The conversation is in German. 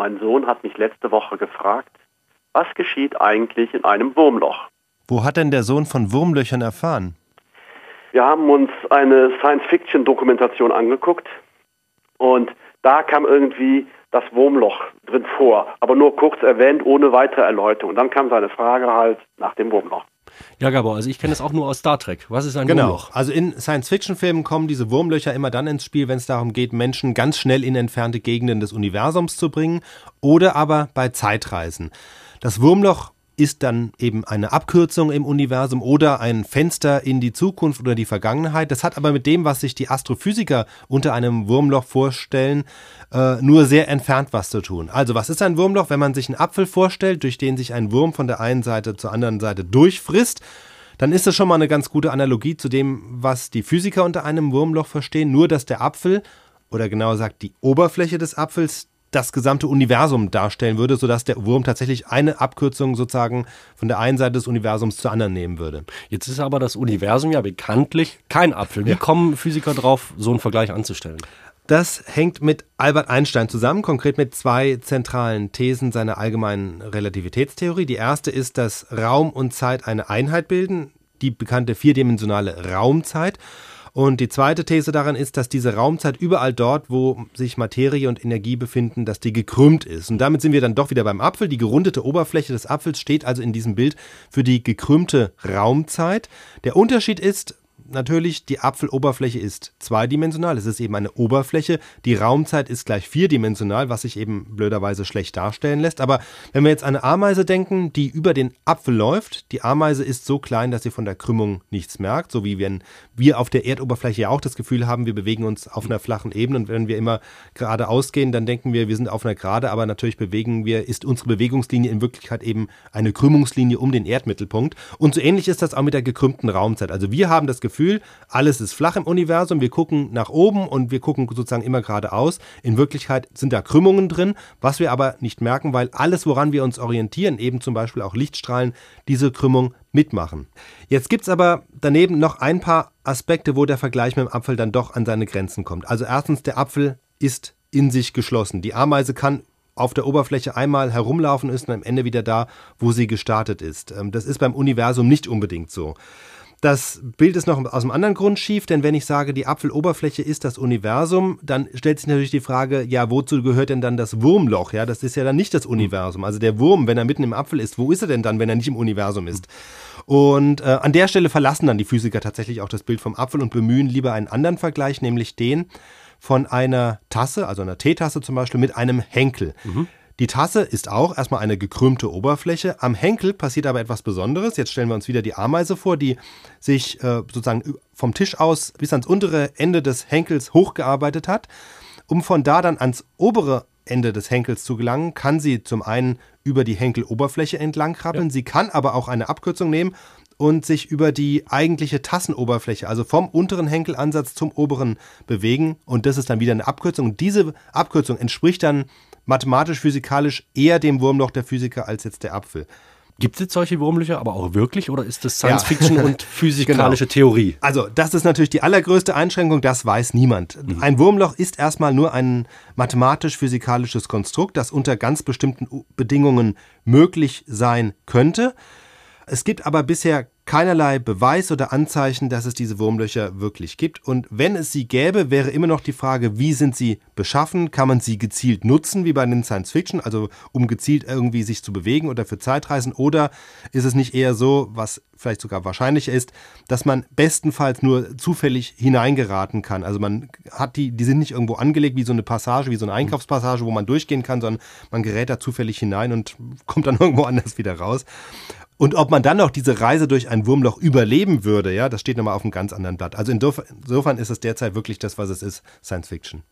Mein Sohn hat mich letzte Woche gefragt, was geschieht eigentlich in einem Wurmloch? Wo hat denn der Sohn von Wurmlöchern erfahren? Wir haben uns eine Science-Fiction-Dokumentation angeguckt und da kam irgendwie das Wurmloch drin vor, aber nur kurz erwähnt, ohne weitere Erläuterung. Und dann kam seine Frage halt nach dem Wurmloch. Ja, Gabor, also ich kenne es auch nur aus Star Trek. Was ist ein genau. Wurmloch? Also in Science-Fiction-Filmen kommen diese Wurmlöcher immer dann ins Spiel, wenn es darum geht, Menschen ganz schnell in entfernte Gegenden des Universums zu bringen oder aber bei Zeitreisen. Das Wurmloch ist dann eben eine Abkürzung im Universum oder ein Fenster in die Zukunft oder die Vergangenheit. Das hat aber mit dem, was sich die Astrophysiker unter einem Wurmloch vorstellen, äh, nur sehr entfernt was zu tun. Also was ist ein Wurmloch? Wenn man sich einen Apfel vorstellt, durch den sich ein Wurm von der einen Seite zur anderen Seite durchfrisst, dann ist das schon mal eine ganz gute Analogie zu dem, was die Physiker unter einem Wurmloch verstehen. Nur, dass der Apfel oder genauer gesagt die Oberfläche des Apfels das gesamte Universum darstellen würde, sodass der Wurm tatsächlich eine Abkürzung sozusagen von der einen Seite des Universums zur anderen nehmen würde. Jetzt ist aber das Universum ja bekanntlich kein Apfel. Wie ja. kommen Physiker drauf, so einen Vergleich anzustellen? Das hängt mit Albert Einstein zusammen, konkret mit zwei zentralen Thesen seiner allgemeinen Relativitätstheorie. Die erste ist, dass Raum und Zeit eine Einheit bilden, die bekannte vierdimensionale Raumzeit. Und die zweite These daran ist, dass diese Raumzeit überall dort, wo sich Materie und Energie befinden, dass die gekrümmt ist. Und damit sind wir dann doch wieder beim Apfel. Die gerundete Oberfläche des Apfels steht also in diesem Bild für die gekrümmte Raumzeit. Der Unterschied ist, natürlich, die Apfeloberfläche ist zweidimensional. Es ist eben eine Oberfläche. Die Raumzeit ist gleich vierdimensional, was sich eben blöderweise schlecht darstellen lässt. Aber wenn wir jetzt an eine Ameise denken, die über den Apfel läuft, die Ameise ist so klein, dass sie von der Krümmung nichts merkt, so wie wenn wir auf der Erdoberfläche ja auch das Gefühl haben, wir bewegen uns auf einer flachen Ebene und wenn wir immer geradeaus gehen, dann denken wir, wir sind auf einer Gerade, aber natürlich bewegen wir, ist unsere Bewegungslinie in Wirklichkeit eben eine Krümmungslinie um den Erdmittelpunkt. Und so ähnlich ist das auch mit der gekrümmten Raumzeit. Also wir haben das Gefühl, Gefühl, alles ist flach im Universum, wir gucken nach oben und wir gucken sozusagen immer geradeaus. In Wirklichkeit sind da Krümmungen drin, was wir aber nicht merken, weil alles, woran wir uns orientieren, eben zum Beispiel auch Lichtstrahlen, diese Krümmung mitmachen. Jetzt gibt es aber daneben noch ein paar Aspekte, wo der Vergleich mit dem Apfel dann doch an seine Grenzen kommt. Also erstens, der Apfel ist in sich geschlossen. Die Ameise kann auf der Oberfläche einmal herumlaufen ist und am Ende wieder da, wo sie gestartet ist. Ähm, das ist beim Universum nicht unbedingt so. Das Bild ist noch aus einem anderen Grund schief, denn wenn ich sage, die Apfeloberfläche ist das Universum, dann stellt sich natürlich die Frage, ja, wozu gehört denn dann das Wurmloch? Ja, das ist ja dann nicht das Universum. Also der Wurm, wenn er mitten im Apfel ist, wo ist er denn dann, wenn er nicht im Universum ist? Und äh, an der Stelle verlassen dann die Physiker tatsächlich auch das Bild vom Apfel und bemühen lieber einen anderen Vergleich, nämlich den von einer Tasse, also einer Teetasse zum Beispiel, mit einem Henkel. Mhm. Die Tasse ist auch erstmal eine gekrümmte Oberfläche. Am Henkel passiert aber etwas Besonderes. Jetzt stellen wir uns wieder die Ameise vor, die sich äh, sozusagen vom Tisch aus bis ans untere Ende des Henkels hochgearbeitet hat. Um von da dann ans obere Ende des Henkels zu gelangen, kann sie zum einen über die Henkeloberfläche entlang krabbeln. Ja. Sie kann aber auch eine Abkürzung nehmen und sich über die eigentliche Tassenoberfläche, also vom unteren Henkelansatz zum oberen bewegen. Und das ist dann wieder eine Abkürzung. Und diese Abkürzung entspricht dann mathematisch-physikalisch eher dem Wurmloch der Physiker als jetzt der Apfel. Gibt es jetzt solche Wurmlöcher aber auch wirklich oder ist das Science Fiction ja. und physikalische genau. Theorie? Also, das ist natürlich die allergrößte Einschränkung, das weiß niemand. Mhm. Ein Wurmloch ist erstmal nur ein mathematisch-physikalisches Konstrukt, das unter ganz bestimmten Bedingungen möglich sein könnte. Es gibt aber bisher keinerlei Beweis oder Anzeichen, dass es diese Wurmlöcher wirklich gibt. Und wenn es sie gäbe, wäre immer noch die Frage, wie sind sie beschaffen? Kann man sie gezielt nutzen, wie bei den Science Fiction, also um gezielt irgendwie sich zu bewegen oder für Zeitreisen? Oder ist es nicht eher so, was vielleicht sogar wahrscheinlicher ist, dass man bestenfalls nur zufällig hineingeraten kann? Also man hat die, die sind nicht irgendwo angelegt wie so eine Passage, wie so eine Einkaufspassage, wo man durchgehen kann, sondern man gerät da zufällig hinein und kommt dann irgendwo anders wieder raus. Und ob man dann noch diese Reise durch ein Wurmloch überleben würde, ja, das steht nochmal auf einem ganz anderen Blatt. Also insofern ist es derzeit wirklich das, was es ist, Science Fiction.